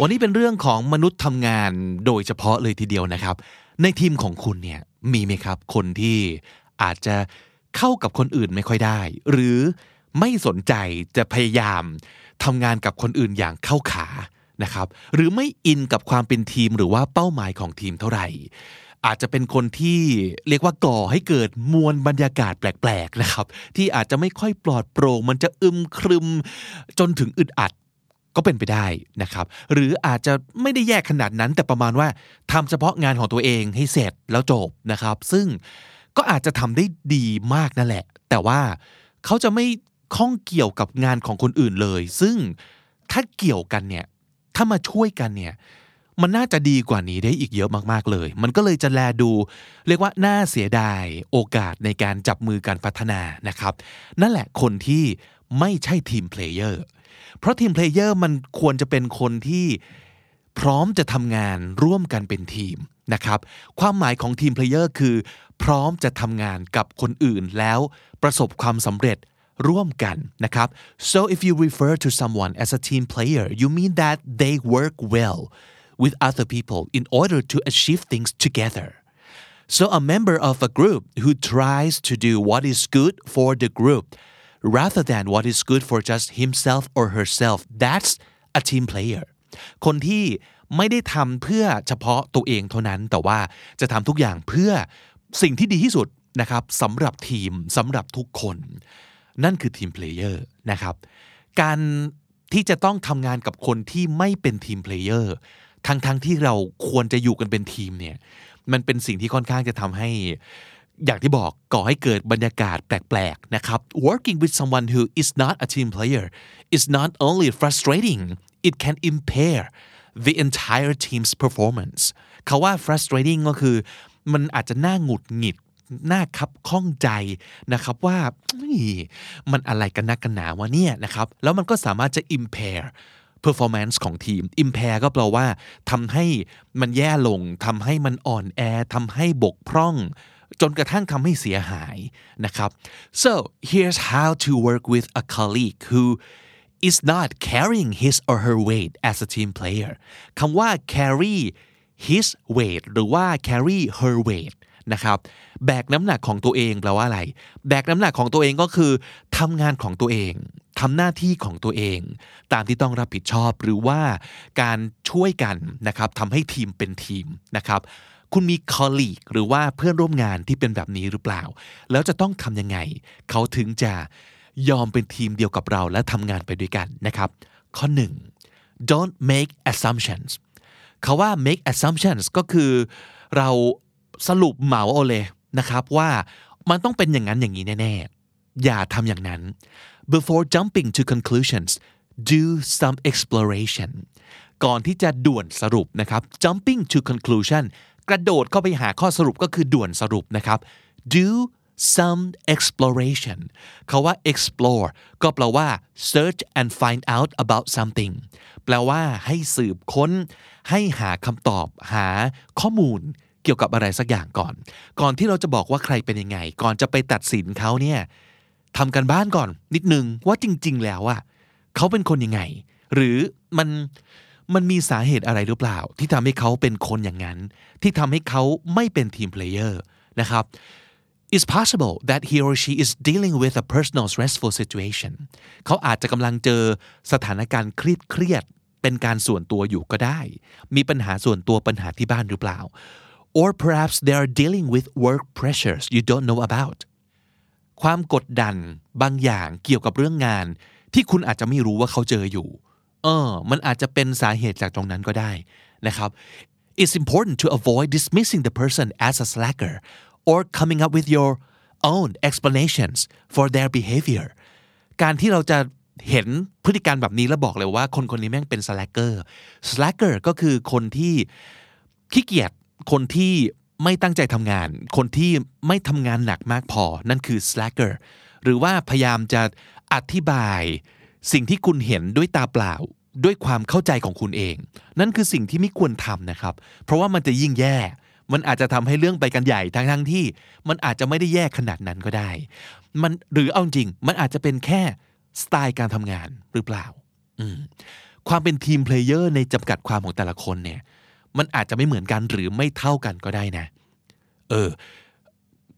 วันนี้เป็นเรื่องของมนุษย์ทำงานโดยเฉพาะเลยทีเดียวนะครับ ในทีมของคุณเนี่ยมีไหมครับ คนที่อาจจะเข้ากับคนอื่นไม่ค่อยได้ หรือไม่สนใจจะพยายามทำงานกับคนอื่นอย่างเข้าขานะครับ หรือไม่อินกับความเป็นทีมหรือว่าเป้าหมายของทีมเท่าไหร่ อาจจะเป็นคนที่เรียกว่าก่อให้เกิดมวลบรรยากาศแปลกๆนะครับ ที่อาจจะไม่ค่อยปลอดโปร่งมันจะอึมครึมจนถึงอึดอัด ก็เป็นไปได้นะครับ หรืออาจจะไม่ได้แยกขนาดนั้น แต่ประมาณว่าทำเฉพาะงานของตัวเองให้เสร็จแล้วจบนะครับ ซึ่งก็อาจจะทำได้ดีมากนั่นแหละ แต่ว่าเขาจะไม่ข้องเกี่ยวกับงานของคนอื่นเลย ซึ่งถ้าเกี่ยวกันเนี่ยถ้ามาช่วยกันเนี่ยมันน่าจะดีกว่านี้ได้อีกเยอะมากๆเลย มันก็เลยจะแลดู เรียกว่าน่าเสียดายโอกาสในการจับมือการพัฒนานะครับ นั่นแหละคนที่ไม่ใช่ team player เพราะ team player มันควรจะเป็นคนที่พร้อมจะทำงานร่วมกันเป็นทีมนะครับ ความหมายของ team player คือ พร้อมจะทำงานกับคนอื่นแล้วประสบความสำเร็จร่วมกันนะครับ so if you refer to someone as a team player you mean that they work well with other people in order to achieve things together So a member of a group who tries to do what is good for the group rather than what is good for just himself or herself that's a team player คนที่ไม่ได้ทำเพื่อเฉพาะตัวเองเท่านั้น แต่ว่าจะทำทุกอย่างเพื่อสิ่งที่ดีที่สุดนะครับสำหรับทีมสำหรับทุกคน นั่นคือ team player นะครับการที่จะต้องทำงานกับคนที่ไม่เป็น team playerทั้งๆทที่เราควรจะอยู่กันเป็นทีมเนี่ยมันเป็นสิ่งที่ค่อนข้างจะทำให้ อย่างที่บอกก่อให้เกิดบรรยากาศแปลกๆนะครับ working with someone who is not a team player is not only frustrating it can impair the entire team's performance เขาว่า frustrating ก็คือ มันอาจจะน่าหงุดหงิดน่าคับข้องใจนะครับว่ามันอะไรกันนักกันหนาวะเนี่ยนะครับ แล้วมันก็สามารถจะ impair performance ของทีม impair ก็แปลว่าทำให้มันแย่ลงทำให้มันอ่อนแอทำให้บกพร่อง จนกระทั่งทำให้เสียหายนะครับ so here's how to work with a colleague who is not carrying his or her weight as a team player คำว่า carry his weight หรือว่า carry her weight นะครับ แบกน้ำหนักของตัวเองแปลว่าอะไร แบกน้ำหนักของตัวเองก็คือทำงานของตัวเองทำหน้าที่ของตัวเอง ตามที่ต้องรับผิดชอบหรือว่าการช่วยกันนะครับทำให้ทีมเป็นทีมนะครับ คุณมี colleague หรือว่าเพื่อนร่วมงานที่เป็นแบบนี้หรือเปล่า แล้วจะต้องทำยังไง เขาถึงจะยอมเป็นทีมเดียวกับเราและทำงานไปด้วยกันนะครับ ข้อหนึ่ง don't make assumptions เขาว่า make assumptions ก็คือเราสรุปเหมาเอาเลยนะครับว่ามันต้องเป็นอย่างนั้นอย่างนี้แน่ๆ อย่าทำอย่างนั้น before jumping to conclusions do some exploration ก่อนที่จะด่วนสรุปนะครับ jumping to conclusion กระโดดเข้าไปหาข้อสรุปก็คือด่วนสรุปนะครับ do some exploration เขาว่า explore ก็แปลว่า search and find out about something แปลว่าให้สืบค้น ให้หาคำตอบ หาข้อมูลเกี่ยวกับอะไรสักอย่างก่อน ก่อนที่เราจะบอกว่าใครเป็นยังไง ก่อนจะไปตัดสินเขาเนี่ยทำกันบ้านก่อนนิดนึงว่าจริง ๆ แล้วอะเขาเป็นคนยังไง หรือมัน มันมีสาเหตุอะไรหรือเปล่า ที่ทำให้เขาเป็นคนอย่างนั้น ที่ทำให้เขาไม่เป็นทีมเพลเยอร์นะครับ It's possible that he or she is dealing with a personal stressful situation เขาอาจจะกำลังเจอสถานการณ์เครียดเครียดๆเป็นการส่วนตัวอยู่ก็ได้ มีปัญหาส่วนตัวปัญหาที่บ้านหรือเปล่า or perhaps they are dealing with work pressures you don't know about ความกดดันบางอย่างเกี่ยวกับเรื่องงาน ที่คุณอาจจะไม่รู้ว่าเขาเจออยู่ เออมันอาจจะเป็นสาเหตุจากตรงนั้นก็ได้นะครับ It's important to avoid dismissing the person as a slacker or coming up with your own explanations for their behavior การที่เราจะเห็นพฤติการแบบนี้แล้วบอกเลยว่าคนคนนี้แม่งเป็น slacker slacker ก็คือคนที่ขี้เกียจคนที่ไม่ตั้งใจทำงาน คนที่ไม่ทำงานหนักมากพอ นั่นคือ slacker หรือว่าพยายามจะอธิบาย สิ่งที่คุณเห็นด้วยตาเปล่าด้วยความเข้าใจของคุณเอง นั่นคือสิ่งที่ไม่ควรทำนะครับ เพราะว่ามันจะยิ่งแย่ มันอาจจะทำให้เรื่องไปกันใหญ่ทั้งทั้งที่ มันอาจจะไม่ได้แย่ขนาดนั้นก็ได้ มันหรือเอาจริง มันอาจจะเป็นแค่สไตล์การทำงานหรือเปล่า ความเป็น team player ในคำจำกัดความของแต่ละคนเนี่ย มันอาจจะไม่เหมือนกันหรือไม่เท่ากันก็ได้นะ เออ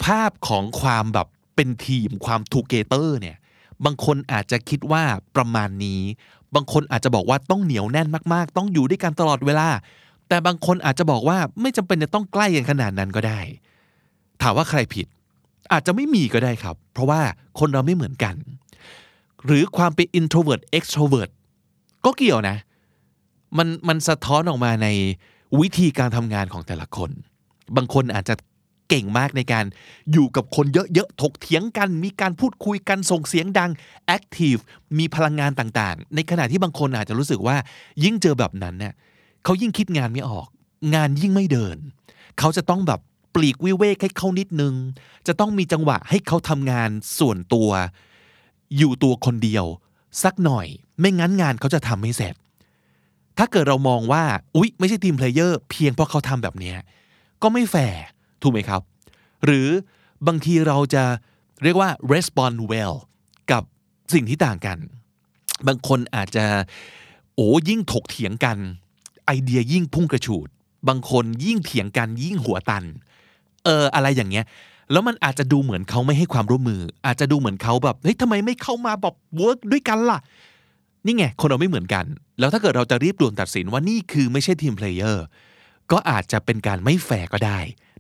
ภาพของความแบบเป็นทีมความ together เนี่ย บางคนอาจจะคิดว่าประมาณนี้ บางคนอาจจะบอกว่าต้องเหนียวแน่นมากๆ ต้องอยู่ด้วยกันตลอดเวลา แต่บางคนอาจจะบอกว่าไม่จำเป็นจะต้องใกล้กันขนาดนั้นก็ได้ ถามว่าใครผิด อาจจะไม่มีก็ได้ครับ เพราะว่าคนเราไม่เหมือนกัน หรือความเป็น introvert extrovert ก็เกี่ยวนะ มันมันสะท้อนออกมาในวิธีการทำงานของแต่ละคน บางคนอาจจะ เก่งมากในการอยู่กับคนเยอะๆ ถกเถียงกัน มีการพูดคุยกัน ส่งเสียงดัง active มีพลังงานต่างๆ ในขณะที่บางคนอาจจะรู้สึกว่า ยิ่งเจอแบบนั้นเนี่ยเขายิ่งคิดงานไม่ออก งานยิ่งไม่เดิน เขาจะต้องแบบปลีกวิเวกให้เขานิดนึง จะต้องมีจังหวะให้เขาทำงานส่วนตัว อยู่ตัวคนเดียว สักหน่อย ไม่งั้นงานเขาจะทำไม่เสร็จ ถ้าเกิดเรามองว่า อุ๊ย ไม่ใช่ทีมเพลเยอร์เพียงเพราะเขาทำแบบนี้ก็ไม่แฟร์ ถูกไหมครับ หรือบางทีเราจะเรียกว่า respond well กับสิ่งที่ต่างกัน บางคนอาจจะโอ้ยิ่งถกเถียงกัน ไอเดียยิ่งพุ่งกระฉูด บางคนยิ่งเถียงกันยิ่งหัวตัน เอออะไรอย่างเงี้ย แล้วมันอาจจะดูเหมือนเขาไม่ให้ความร่วมมือ อาจจะดูเหมือนเขาแบบเฮ้ยทำไมไม่เข้ามาแบบ work ด้วยกันล่ะ นี่ไง คนเราไม่เหมือนกัน แล้วถ้าเกิดเราจะรีบด่วนตัดสินว่านี่คือไม่ใช่ team player ก็อาจจะเป็นการไม่แฟร์ก็ได้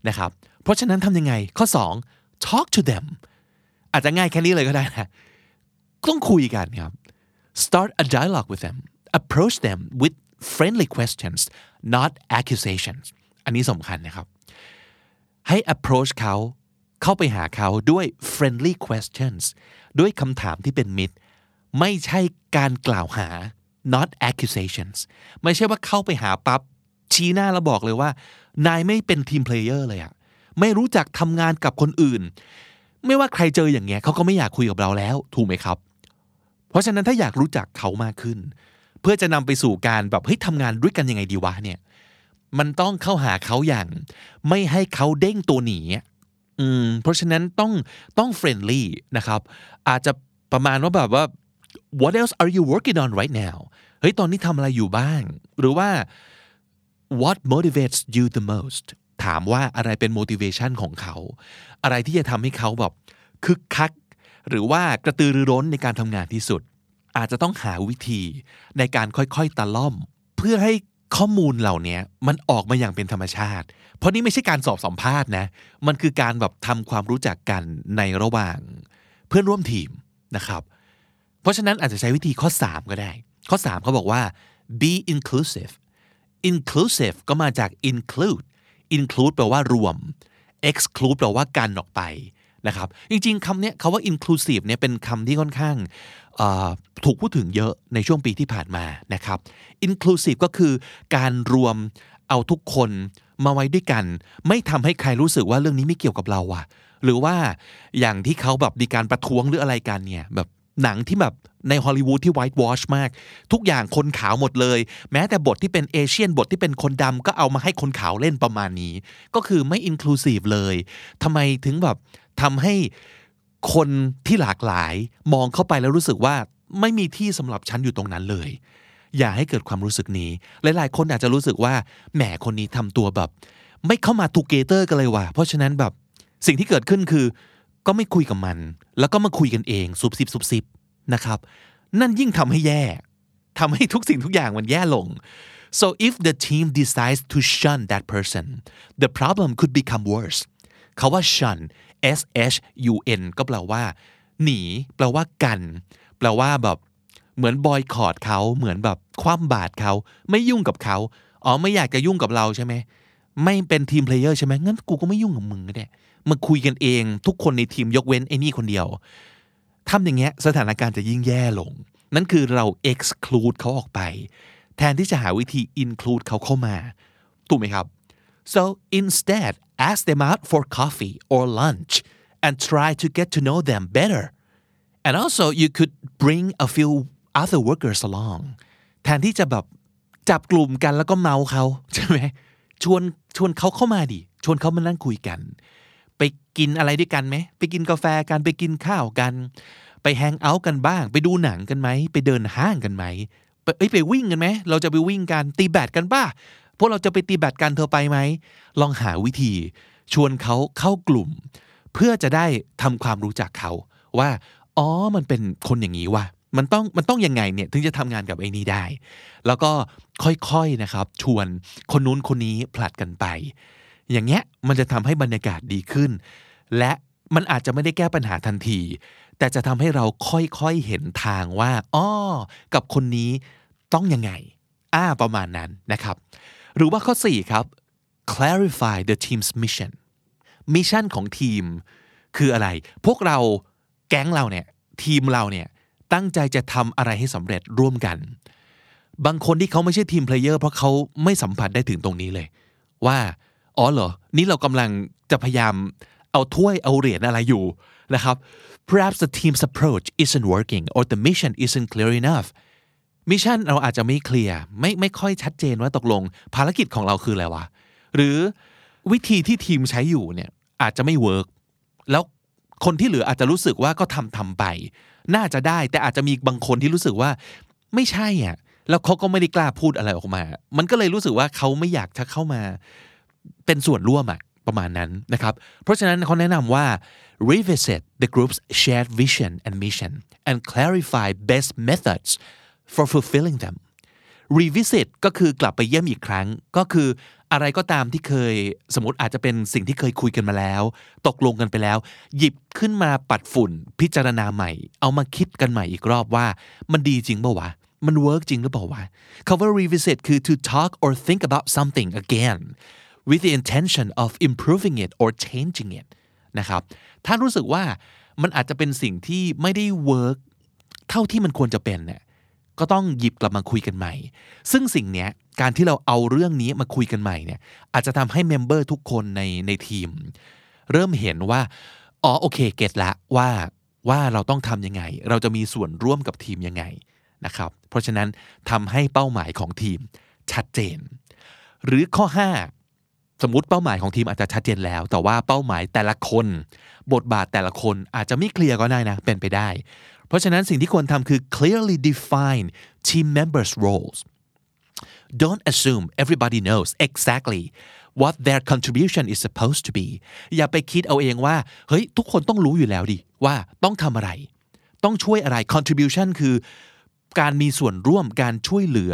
นะครับ เพราะฉะนั้นทำยังไงข้อ 2 talk to them อาจจะง่ายแค่นี้เลยก็ได้นะต้องคุยกันครับ start a dialogue with them approach them with friendly questions not accusations อันนี้สำคัญนะครับ ให้ approach เขาเข้าไปหาเขาด้วย friendly questions ด้วยคำถามที่เป็นมิตร ไม่ใช่การกล่าวหา not accusations ไม่ใช่ว่าเข้าไปหาปั๊บชี้หน้าแล้วบอกเลยว่า นายไม่เป็น team player เลยอะไม่รู้จักทำงานกับคนอื่น ไม่ว่าใครเจออย่างเงี้ยเขาก็ไม่อยากคุยกับเราแล้ว ถูกไหมครับ เพราะฉะนั้นถ้าอยากรู้จักเขามากขึ้น เพื่อจะนำไปสู่การแบบเฮ้ยทำงานด้วยกันยังไงดีวะเนี่ย มันต้องเข้าหาเขาอย่าง ไม่ให้เขาเด้งตัวหนีอืมเพราะฉะนั้นต้องต้อง friendly นะครับ อาจจะประมาณว่าแบบว่า what else are you working on right now เฮ้ยตอนนี้ทำอะไรอยู่บ้าง หรือว่า what motivates you the most ถามว่าอะไรเป็น motivation ของเขา อะไรที่จะทำให้เขาแบบคึกคัก หรือว่ากระตือรือร้นในการทำงานที่สุด อาจจะต้องหาวิธีในการค่อยๆตะล่อม เพื่อให้ข้อมูลเหล่านี้มันออกมาอย่างเป็นธรรมชาติ เพราะนี่ไม่ใช่การสอบสัมภาษณ์นะ มันคือการแบบทำความรู้จักกันในระหว่างเพื่อนร่วมทีมนะครับ เพราะฉะนั้นอาจจะใช้วิธีข้อ 3 ก็ได้ ข้อ 3 เขาบอกว่า be inclusive inclusive ก็มาจาก include include แปลว่ารวม exclude แปลว่ากันออกไปนะครับจริงๆคำนี้คาว่า inclusive เนี่ยเป็นคำที่ค่อนข้างถูกพูดถึงเยอะในช่วงปีที่ผ่านมานะครับ inclusive ก็คือการรวมเอาทุกคนมาไว้ด้วยกัน ไม่ทำให้ใครรู้สึกว่าเรื่องนี้ไม่เกี่ยวกับเราอะหรือว่าอย่างที่เขาแบบมีการประท้วงหรืออะไรกันเนี่ยแบบ หนังที่แบบในฮอลลีวูดที่ไวท์วอชมาก ทุกอย่างคนขาวหมดเลย แม้แต่บทที่เป็นเอเชียนบทที่เป็นคนดำก็เอามาให้คนขาวเล่นประมาณนี้ ก็คือไม่อินคลูซีฟเลยทำไมถึงแบบทำให้คนที่หลากหลายมองเข้าไปแล้วรู้สึกว่าไม่มีที่สำหรับฉันอยู่ตรงนั้นเลย อย่าให้เกิดความรู้สึกนี้ หลาย ๆ คนอาจจะรู้สึกว่าแหมคนนี้ทำตัวแบบ ไม่เข้ามา together กันเลยว่ะเพราะฉะนั้นแบบสิ่งที่เกิดขึ้นคือ ก็ไม่คุยกับมัน แล้วก็มาคุยกันเองซุบซิบซุบซิบนะครับ นั่นยิ่งทำให้แย่ทำให้ทุกสิ่งทุกอย่างมันแย่ลง so if the team decides to shun that person the problem could become worse เขาว่า shun s h u n ก็แปลว่า หนี แปลว่ากัน แปลว่าแบบ เหมือนบอยคอตเขาเหมือนแบบคว่ำบาตรเขาไม่ยุ่งกับเขาอ๋อไม่อยากจะยุ่งกับเราใช่ไหมไม่เป็น team player ใช่ไหมงั้นกูก็ไม่ยุ่งกับมึงก็ได้ มาคุยกันเอง ทุกคนในทีมยกเว้นไอ้นี่คนเดียวทำอย่างเงี้ยสถานการณ์จะยิ่งแย่ลง นั่นคือเรา exclude เขาออกไป แทนที่จะหาวิธี include เขาเข้ามา ถูกไหมครับ so instead ask them out for coffee or lunch and try to get to know them better and also you could bring a few other workers along แทนที่จะแบบจับกลุ่มกันแล้วก็เมาเขาใช่ไหมชวนชวนเขาเข้ามาดิชวนเขามานั่งคุยกัน กินอะไรด้วยกันไหมไปกินกาแฟกันไปกินข้าวกัน ไปแฮงเอาท์กันบ้าง ไปดูหนังกันไหมไปเดินห้างกันไหมไปเอ้ยไปวิ่งกันไหมเราจะไปวิ่งกันตีแบดกันป่ะพวกเราจะไปตีแบดกันเธอไปไหมลองหาวิธีชวนเขาเข้ากลุ่ม เพื่อจะได้ทำความรู้จักเขาว่าอ๋อมันเป็นคนอย่างนี้ว่ะมันต้องมันต้องยังไงเนี่ยถึงจะทำงานกับไอ้นี้ได้ แล้วก็ค่อยๆนะครับ ชวนคนนู้นคนนี้ผลัดกันไป อย่างเงี้ยมันจะทำให้บรรยากาศดีขึ้น และมันอาจจะไม่ได้แก้ปัญหาทันที แต่จะทำให้เราค่อยๆเห็นทางว่าอ้อกับคนนี้ต้องยังไงอ่าประมาณนั้นนะครับ หรือว่าข้อ 4 ครับ clarify the team's mission mission ของทีม คืออะไร พวกเราแก๊งเราเนี่ย ทีมเราเนี่ย ตั้งใจจะทำอะไรให้สำเร็จร่วมกัน บางคนที่เขาไม่ใช่ team player เพราะเขาไม่สัมผัสได้ถึงตรงนี้เลย ว่า อ๋อเหรอ นี่เรากำลังจะพยายาม เอาถ้วยเอาเหรียญอะไรอยู่นะครับ perhaps the team's approach isn't working or the mission isn't clear enough mission เราอาจจะไม่เคลียร์ไม่ไม่ค่อยชัดเจนว่าตกลง ภารกิจของเราคืออะไรวะ หรือวิธีที่ทีมใช้อยู่เนี่ยอาจจะไม่เวิร์กแล้วคนที่เหลืออาจจะรู้สึกว่าก็ทำทำไป น่าจะได้แต่อาจจะมีบางคนที่รู้สึกว่าไม่ใช่อะแล้วเขาก็ไม่ได้กล้าพูดอะไรออกมา มันก็เลยรู้สึกว่าเขาไม่อยากจะเข้ามาเป็นส่วนร่วมอะ ประมาณนั้นนะครับ เพราะฉะนั้นเขาแนะนำว่า revisit the group's shared vision and mission and clarify best methods for fulfilling them revisit ก็คือกลับไปเยี่ยมอีกครั้ง ก็คืออะไรก็ตามที่เคยสมมติอาจจะเป็นสิ่งที่เคยคุยกันมาแล้ว ตกลงกันไปแล้ว หยิบขึ้นมาปัดฝุ่นพิจารณาใหม่ เอามาคิดกันใหม่อีกรอบว่า มันดีจริงป่าวะ มันเวิร์กจริงหรือเปล่าวะคำว่า revisit คือ to talk or think about something again with the intention of improving it or changing it นะครับถ้ารู้สึกว่ามันอาจจะเป็นสิ่งที่ไม่ได้เวิร์กเท่าที่มันควรจะเป็นเนี่ยก็ต้องหยิบกลับมาคุยกันใหม่ ซึ่งสิ่งเนี้ยการที่เราเอาเรื่องนี้มาคุยกันใหม่เนี่ยอาจจะทำให้ member ทุกคนในในทีม เริ่มเห็นว่าอ๋อโอเค get ละว่าว่าเราต้องทำยังไง เราจะมีส่วนร่วมกับทีมยังไงนะครับเพราะฉะนั้นทำให้เป้าหมายของทีมชัดเจน หรือข้อ 5 สมมติเป้าหมายของทีมอาจจะชัดเจนแล้ว แต่ว่าเป้าหมายแต่ละคน บทบาทแต่ละคนอาจจะไม่เคลียร์ก็ได้นะเป็นไปได้ เพราะฉะนั้นสิ่งที่ควรทำคือ clearly define team members roles don't assume everybody knows exactly what their contribution is supposed to be อย่าไปคิดเอาเองว่า เฮ้ย ทุกคนต้องรู้อยู่แล้วดิ ว่าต้องทำอะไร ต้องช่วยอะไร contribution คือ การมีส่วนร่วมการช่วยเหลือ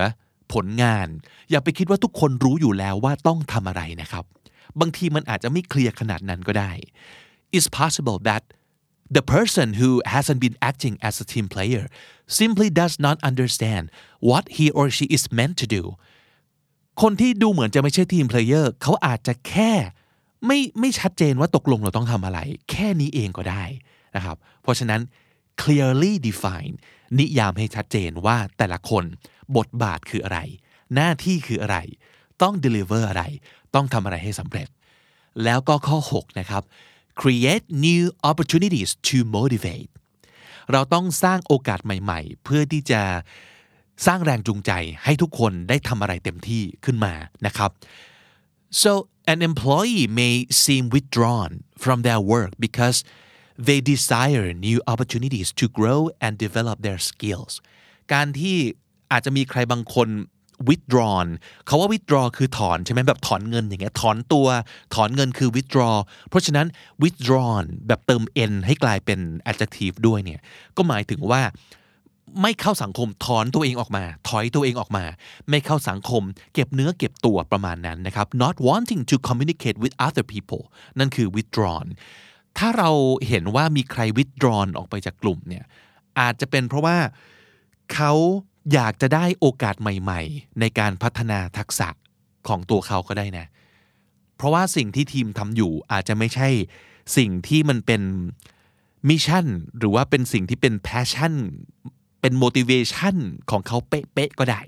ผลงาน อย่าไปคิดว่าทุกคนรู้อยู่แล้วว่าต้องทำอะไรนะครับ บางทีมันอาจจะไม่เคลียร์ขนาดนั้นก็ได้ it's possible that the person who hasn't been acting as a team player simply does not understand what he or she is meant to do คนที่ดูเหมือนจะไม่ใช่ team player เขาอาจจะแค่ไม่ไม่ชัดเจนว่าตกลงเราต้องทำอะไร แค่นี้เองก็ได้นะครับ เพราะฉะนั้น clearly define นิยามให้ชัดเจนว่าแต่ละคน บทบาทคืออะไร หน้าที่คืออะไร ต้อง deliver อะไร ต้องทำอะไรให้สำเร็จ แล้วก็ข้อ 6 นะครับ create new opportunities to motivate เราต้องสร้างโอกาสใหม่ ๆ เพื่อที่จะสร้างแรงจูงใจให้ทุกคนได้ทำอะไรเต็มที่ขึ้นมานะครับ so an employee may seem withdrawn from their work because they desire new opportunities to grow and develop their skills การที่ อาจจะมีใครบางคน withdrawn เขาว่า withdraw คือถอนใช่ไหมแบบถอนเงินอย่างเงี้ยถอนตัว ถอนเงินคือ withdraw เพราะฉะนั้น withdrawn แบบเติม n ให้กลายเป็น adjective ด้วยเนี่ยก็หมายถึงว่าไม่เข้าสังคมถอนตัวเองออกมา ถอยตัวเองออกมา ไม่เข้าสังคม เก็บเนื้อเก็บตัวประมาณนั้นนะครับ not wanting to communicate with other people นั่นคือ withdrawn ถ้าเราเห็นว่ามีใคร withdrawn ออกไปจากกลุ่มเนี่ยอาจจะเป็นเพราะว่าเขา อยากจะได้โอกาสใหม่ ๆ ในการพัฒนาทักษะของตัวเขาก็ได้นะ เพราะว่าสิ่งที่ทีมทำอยู่อาจจะไม่ใช่สิ่งที่มันเป็น mission หรือว่าเป็นสิ่งที่เป็น passionเป็น motivation ของเขาเป๊ะๆก็ได้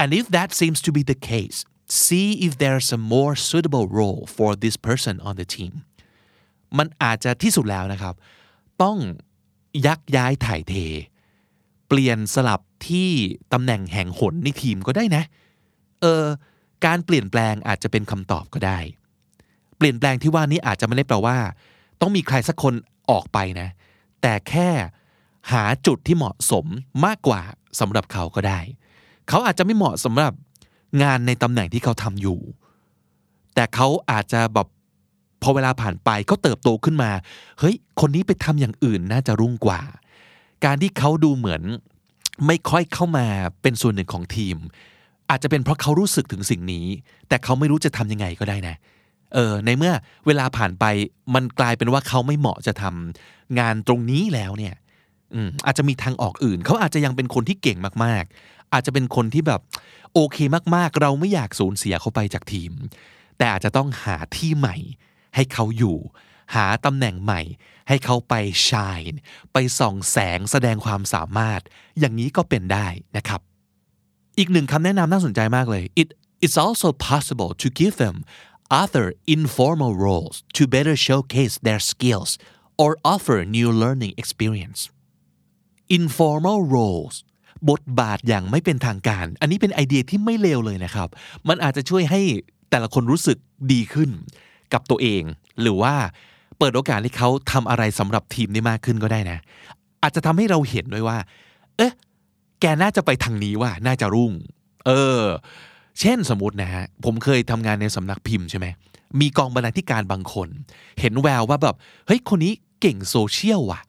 and if that seems to be the case see if there's a more suitable role for this person on the team มันอาจจะที่สุดแล้วนะครับ ต้องยักย้ายถ่ายเท เปลี่ยนสลับที่ตำแหน่งแห่งหนในทีมก็ได้นะ เออ การเปลี่ยนแปลงอาจจะเป็นคำตอบก็ได้ เปลี่ยนแปลงที่ว่านี้อาจจะไม่ได้แปลว่า ต้องมีใครสักคนออกไปนะ แต่แค่หาจุดที่เหมาะสมมากกว่าสำหรับเขาก็ได้ เขาอาจจะไม่เหมาะสำหรับงานในตำแหน่งที่เขาทำอยู่ แต่เขาอาจจะแบบพอเวลาผ่านไปเขาเติบโตขึ้นมา เฮ้ย คนนี้ไปทำอย่างอื่นน่าจะรุ่งกว่า การที่เขาดูเหมือนไม่ค่อยเข้ามาเป็นส่วนหนึ่งของทีม อาจจะเป็นเพราะเขารู้สึกถึงสิ่งนี้ แต่เขาไม่รู้จะทำยังไงก็ได้นะเออในเมื่อเวลาผ่านไปมันกลายเป็นว่าเขาไม่เหมาะจะทำงานตรงนี้แล้วเนี่ยอืมอาจจะมีทางออกอื่น เขาอาจจะยังเป็นคนที่เก่งมากๆ อาจจะเป็นคนที่แบบโอเคมากๆ เราไม่อยากสูญเสียเขาไปจากทีม แต่อาจจะต้องหาที่ใหม่ให้เขาอยู่ หาตำแหน่งใหม่ ให้เขาไป shine ไปส่องแสงแสดงความสามารถ อย่างนี้ก็เป็นได้นะครับ อีกหนึ่งคำแนะนำน่าสนใจมากเลย it it's also possible to give them other informal roles to better showcase their skills or offer new learning experience informal roles บทบาทอย่างไม่เป็นทางการ อันนี้เป็นไอเดียที่ไม่เลวเลยนะครับ มันอาจจะช่วยให้แต่ละคนรู้สึกดีขึ้นกับตัวเอง หรือว่า เปิดโอกาสให้เขาทำอะไรสำหรับทีมได้มากขึ้นก็ได้นะ อาจจะทำให้เราเห็นด้วยว่า เอ๊ะแกน่าจะไปทางนี้ว่าน่าจะรุ่ง เออ เช่นสมมตินะฮะผมเคยทำงานในสำนักพิมพ์ใช่ไหมมีกองบรรณาธิการบางคน เห็นแววว่าแบบเฮ้ยคนนี้เก่งโซเชียลว่ะ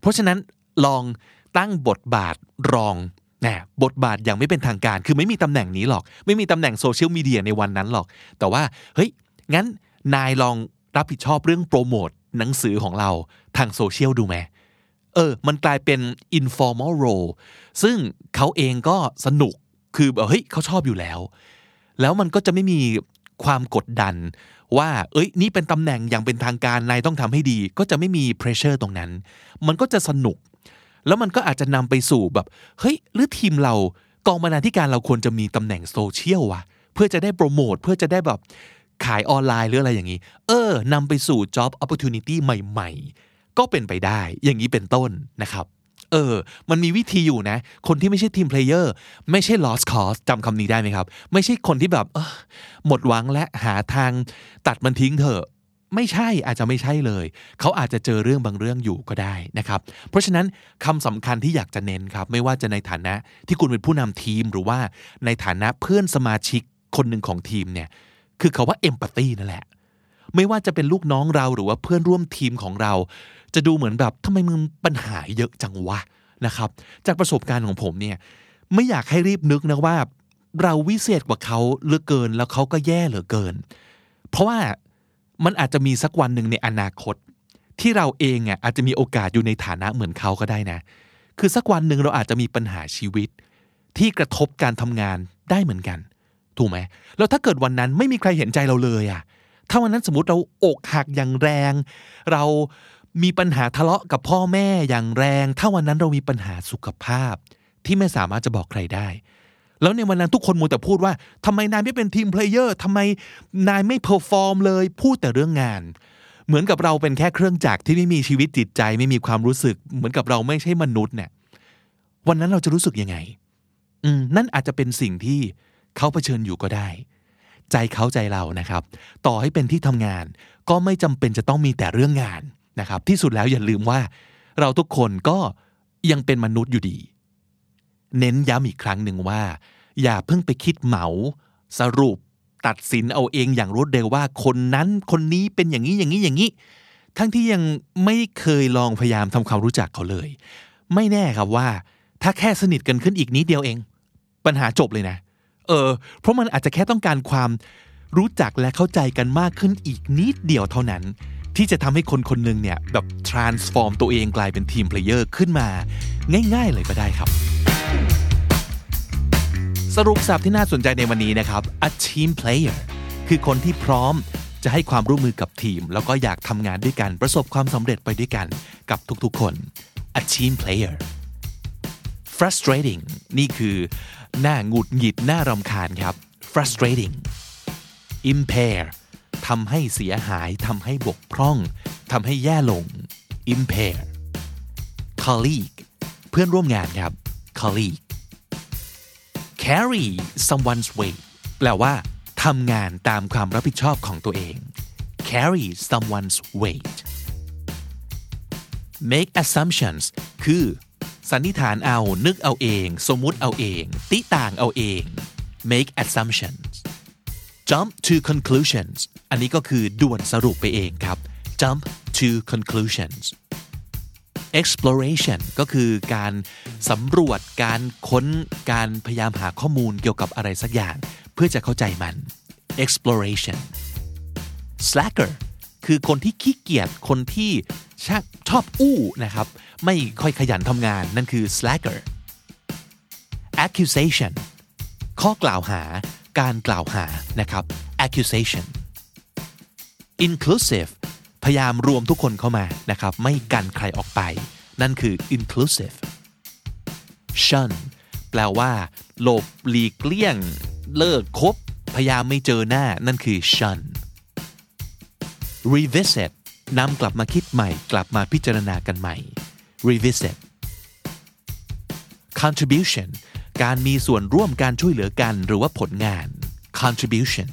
เพราะฉะนั้นลองตั้งบทบาทรองนะบทบาทอย่างไม่เป็นทางการ คือไม่มีตำแหน่งนี้หรอก ไม่มีตำแหน่งโซเชียลมีเดียในวันนั้นหรอก แต่ว่า เฮ้ย งั้นนายลอง รับผิดชอบเรื่องโปรโมทหนังสือของเราทางโซเชียลดูไหมเออ มันกลายเป็น informal role ซึ่งเขาเองก็สนุก คือแบบเฮ้ยเขาชอบอยู่แล้ว แล้วมันก็จะไม่มีความกดดัน ว่า เอ้ย นี่เป็นตำแหน่งอย่างเป็นทางการ นายต้องทำให้ดี ก็จะไม่มี pressure ตรงนั้น มันก็จะสนุก แล้วมันก็อาจจะนำไปสู่แบบ เฮ้ย หรือทีมเรา กองบรรณาธิการเราควรจะมีตำแหน่งโซเชียลวะ เพื่อจะได้โปรโมท เพื่อจะได้แบบ ขายออนไลน์หรืออะไรอย่างนี้ เออนำไปสู่ job opportunity ใหม่ ๆ ก็เป็นไปได้ อย่างนี้เป็นต้นนะครับเออ มันมีวิธีอยู่นะ คนที่ไม่ใช่ team player ไม่ใช่ lost cause จำคำนี้ได้ไหมครับ ไม่ใช่คนที่แบบเออหมดหวังและหาทางตัดมันทิ้งเถอะ ไม่ใช่อาจจะไม่ใช่เลย เขาอาจจะเจอเรื่องบางเรื่องอยู่ก็ได้นะครับ เพราะฉะนั้นคำสำคัญที่อยากจะเน้นครับ ไม่ว่าจะในฐานะที่คุณเป็นผู้นำทีมหรือว่าในฐานะเพื่อนสมาชิกคนหนึ่งของทีมเนี่ย คือคาว่า empathy นั่นแหละ ไม่ว่าจะเป็นลูกน้องเราหรือว่าเพื่อนร่วมทีมของเรา จะดูเหมือนแบบทำไมมึงปัญหาเยอะจังวะนะครับ จากประสบการณ์ของผมเนี่ยไม่อยากให้รีบนึกนะว่า เราวิเศษกว่าเขาเหลือเกิน แล้วเขาก็แย่เหลือเกิน เพราะว่ามันอาจจะมีสักวันหนึ่งในอนาคต ที่เราเองอะอาจจะมีโอกาสอยู่ในฐานะเหมือนเขาก็ได้นะ คือสักวันหนึ่งเราอาจจะมีปัญหาชีวิต ที่กระทบการทำงานได้เหมือนกัน ถูกไหมแล้วถ้าเกิดวันนั้นไม่มีใครเห็นใจเราเลยอะถ้าวันนั้นสมมติเราอกหักอย่างแรง เรามีปัญหาทะเลาะกับพ่อแม่อย่างแรง ถ้าวันนั้นเรามีปัญหาสุขภาพ ที่ไม่สามารถจะบอกใครได้ แล้วในวันนั้นทุกคนมัวแต่พูดว่าทำไมนายไม่เป็น team player ทำไมนายไม่ perform เลยพูดแต่เรื่องงาน เหมือนกับเราเป็นแค่เครื่องจักรที่ไม่มีชีวิตจิตใจ ไม่มีความรู้สึก เหมือนกับเราไม่ใช่มนุษย์เนี่ยวันนั้นเราจะรู้สึกยังไง อืมนั่นอาจจะเป็นสิ่งที่ เขาเผชิญอยู่ก็ได้ ใจเขาใจเรานะครับ ต่อให้เป็นที่ทำงาน ก็ไม่จำเป็นจะต้องมีแต่เรื่องงานนะครับ ที่สุดแล้วอย่าลืมว่า เราทุกคนก็ยังเป็นมนุษย์อยู่ดี เน้นย้ำอีกครั้งหนึ่งว่า อย่าเพิ่งไปคิดเหมา สรุป ตัดสินเอาเองอย่างรวดเร็วว่า คนนั้นคนนี้เป็นอย่างนี้อย่างนี้อย่างนี้ ทั้งที่ยังไม่เคยลองพยายามทำความรู้จักเขาเลย ไม่แน่ครับว่า ถ้าแค่สนิทกันขึ้นอีกนิดเดียวเอง ปัญหาจบเลยนะ เออ เพราะมันอาจจะแค่ต้องการความรู้จักและเข้าใจกันมากขึ้นอีกนิดเดียวเท่านั้น ที่จะทำให้คนคนหนึ่งเนี่ย แบบ transform ตัวเองกลายเป็น team player ขึ้นมา ง่ายๆเลยก็ได้ครับ สรุปสับที่น่าสนใจในวันนี้นะครับ a team player คือคนที่พร้อมจะให้ความร่วมมือกับทีม แล้วก็อยากทำงานด้วยกันประสบความสำเร็จไปด้วยกันกับทุกๆคน a team player frustrating นี่คือ หน้าหงุดหงิดหน้ารำคาญครับ frustrating impair ทำให้เสียหายทำให้บกพร่องทำให้แย่ลง impair colleague เพื่อนร่วมงานครับ colleague carry someone's weight แปลว่าทำงานตามความรับผิดชอบของตัวเอง carry someone's weight make assumptions คือ สันนิษฐานเอา นึกเอาเอง สมมุติเอาเอง ติต่างเอาเอง make assumptions jump to conclusions อันนี้ก็คือด่วนสรุปไปเองครับ jump to conclusions exploration ก็คือการสำรวจการค้นการพยายามหาข้อมูลเกี่ยวกับอะไรสักอย่าง เพื่อจะเข้าใจมัน exploration slacker คือคนที่ขี้เกียจคนที่ชอบอู้นะครับ ไม่ค่อยขยันทำงานนั่นคือ slacker accusation ข้อกล่าวหา การกล่าวหานะครับ accusation inclusive พยายามรวมทุกคนเข้ามานะครับ ไม่กันใครออกไป นั่นคือ inclusive shun แปลว่า หลบหลีกเลี่ยง เลิกคบ พยายามไม่เจอหน้า นั่นคือ shun revisit นำกลับมาคิดใหม่ กลับมาพิจารณากันใหม่ revisit contribution การมีส่วนร่วมการช่วยเหลือกันหรือว่าผลงาน contribution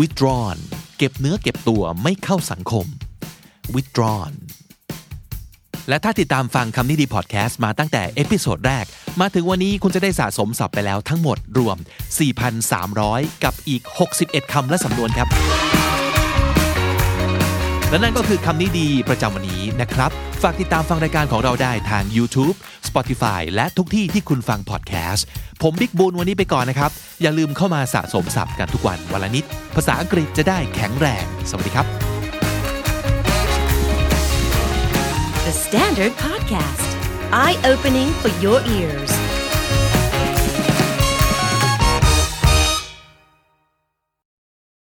withdrawn เก็บเนื้อเก็บตัวไม่เข้าสังคม withdrawn และถ้าติดตามฟังคำนี้ดีพอดแคสต์มาตั้งแต่ episode แรก มาถึงวันนี้คุณจะได้สะสมศัพท์ไปแล้วทั้งหมดรวม 4,300 กับอีก 61คำและสำนวนครับ และนั่นก็คือคำนี้ดีประจำวันนี้นะครับ ฝากติดตามฟังรายการของเราได้ทาง YouTube Spotify และทุกที่ที่คุณฟังพอดแคสต์ ผมบิ๊กบูลวันนี้ไปก่อนนะครับ อย่าลืมเข้ามาสะสมศัพท์กันทุกวันวันละนิด ภาษาอังกฤษจะได้แข็งแรง สวัสดีครับ The Standard Podcast, eye opening for your ears.